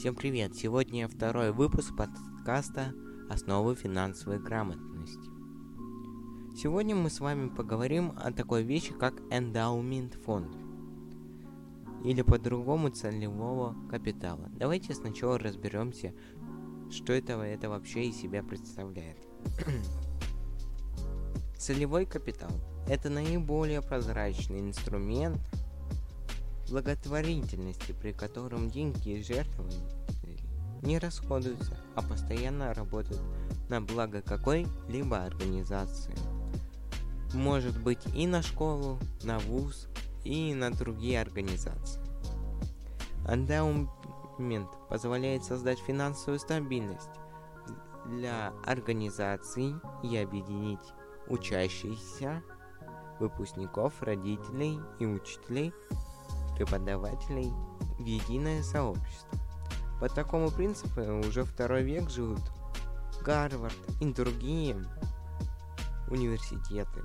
Всем привет! Сегодня второй выпуск подкаста «Основы финансовой грамотности». Сегодня мы с вами поговорим о такой вещи, как эндаумент фонд или по-другому целевого капитала. Давайте сначала разберемся, что это, это вообще из себя представляет. Целевой капитал – это наиболее прозрачный инструмент благотворительности, при котором деньги и жертвования не расходуются, а постоянно работают на благо какой-либо организации. Может быть и на школу, на вуз, и на другие организации. Эндаумент позволяет создать финансовую стабильность для организаций и объединить учащихся, выпускников, родителей и учителей, преподавателей в единое сообщество. По такому принципу уже второй век живут Гарвард и другие университеты,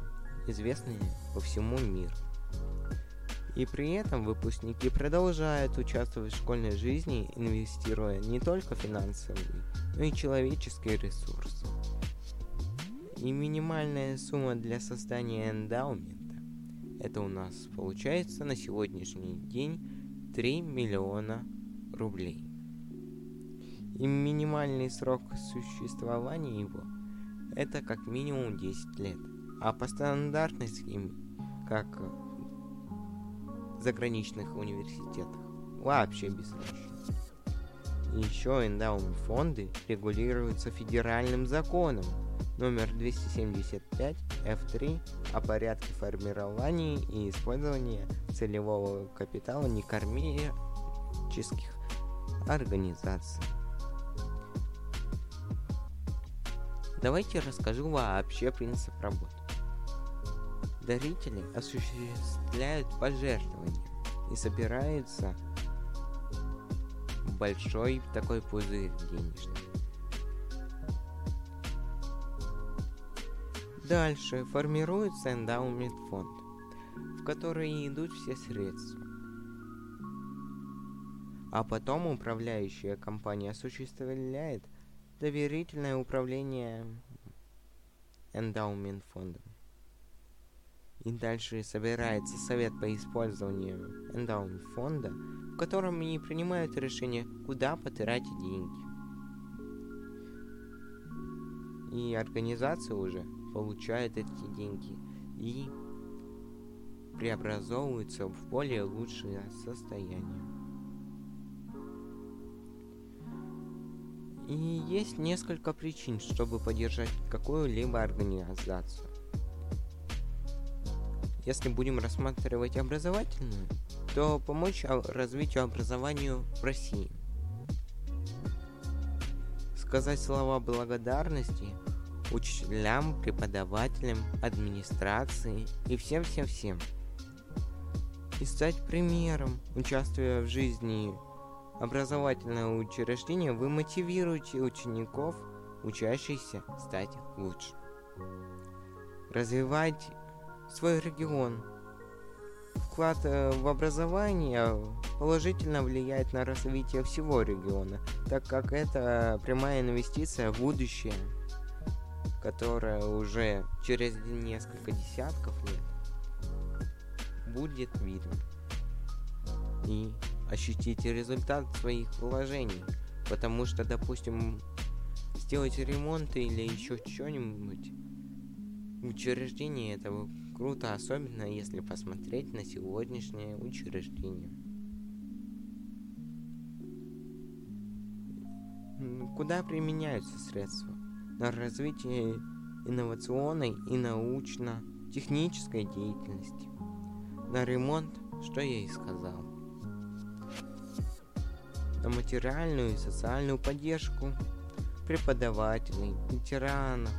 известные по всему миру. И при этом выпускники продолжают участвовать в школьной жизни, инвестируя не только финансовые, но и человеческие ресурсы. И минимальная сумма для создания эндаумента, это у нас получается на сегодняшний день 3 миллиона рублей. И минимальный срок существования его это как минимум 10 лет. А по стандартной схеме, как заграничных университетах. Вообще бессрочно. Еще эндаумент фонды регулируются федеральным законом номер 275 F3 о порядке формирования и использования целевого капитала некоммерческих организаций. Давайте расскажу вообще принцип работы. Дарители осуществляют пожертвования и собирается большой такой пузырь денежный. Дальше формируется эндаумент фонд, в который идут все средства. А потом управляющая компания осуществляет доверительное управление эндаумент фондом. И дальше собирается совет по использованию эндаумент фонда, в котором они принимают решение, куда потратить деньги. И организация уже получает эти деньги и преобразовываются в более лучшее состояние. И есть несколько причин, чтобы поддержать какую-либо организацию. Если будем рассматривать образовательную, то помочь развитию образованию в России. Сказать слова благодарности учителям, преподавателям, администрации и всем-всем-всем. И стать примером, участвуя в жизни образовательного учреждения, вы мотивируете учеников, учащихся, стать лучше. Развивать свой регион. Вклад э, в образование положительно влияет на развитие всего региона, так как это прямая инвестиция в будущее, которая уже через несколько десятков лет будет видно. И ощутите результат своих вложений, потому что, допустим, сделать ремонт или еще что-нибудь учреждение этого круто, особенно если посмотреть на сегодняшнее учреждение. Куда применяются средства? На развитие инновационной и научно-технической деятельности. На ремонт, что я и сказал. На материальную и социальную поддержку преподавателей, ветеранов,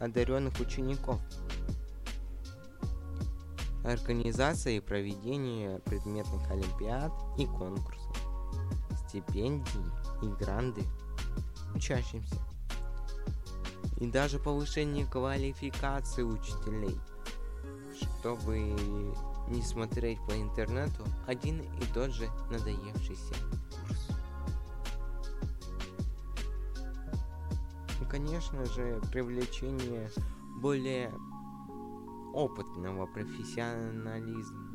одаренных учеников – организация и проведение предметных олимпиад и конкурсов, стипендии и гранды учащимся, и даже повышение квалификации учителей. Чтобы не смотреть по интернету один и тот же надоевшийся курс. И, конечно же, привлечение более опытного профессионализма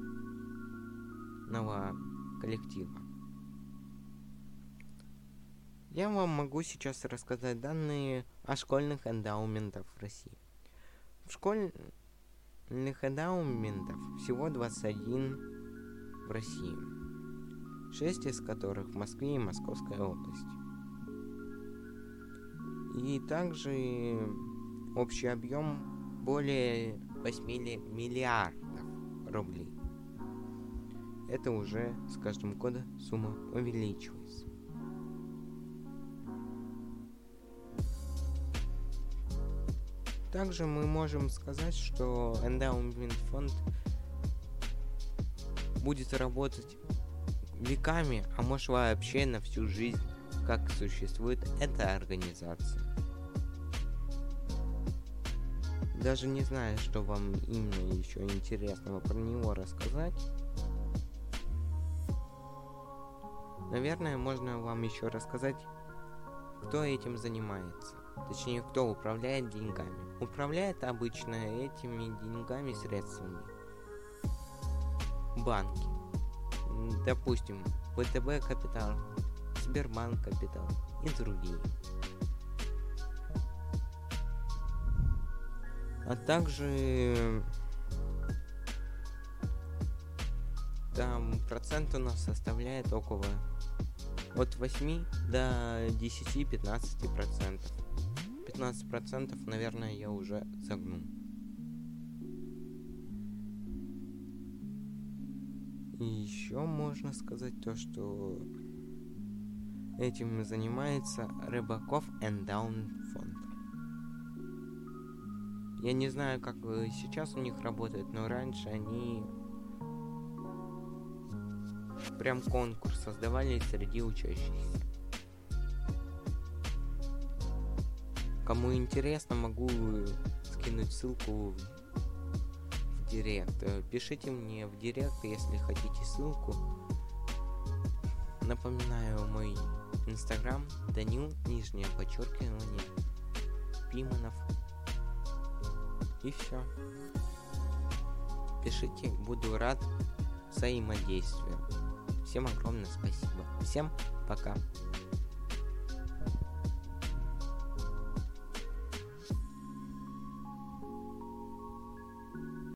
коллектива. Я вам могу сейчас рассказать данные о школьных эндаументах в России. В школьных эндаументов всего 21 в России, 6 из которых в Москве и Московской области. И также общий объем более 8 миллиардов рублей. Это уже с каждым годом сумма увеличивается. Также мы можем сказать, что эндаумент фонд будет работать веками, а может вообще на всю жизнь, как существует эта организация. Даже не знаю, что вам именно еще интересного про него рассказать. Наверное, можно вам еще рассказать, кто этим занимается. Точнее, кто управляет деньгами. Управляет обычно этими деньгами средствами банки. Допустим, ВТБ Капитал, Сбербанк Капитал и другие. А также там процент у нас составляет около от 8 до 10-15 процентов. 15%, наверное, я уже загнул. И еще можно сказать то, что этим занимается Рыбаков Эндаун фонд. Я не знаю, как сейчас у них работает, но раньше они прям конкурс создавали среди учащихся. Кому интересно, могу скинуть ссылку в директ. Э, пишите мне в директ, если хотите ссылку. Напоминаю, мой инстаграм Данил, нижнее подчеркивание, Пиманов. И все. Пишите, буду рад взаимодействию. Всем огромное спасибо. Всем пока.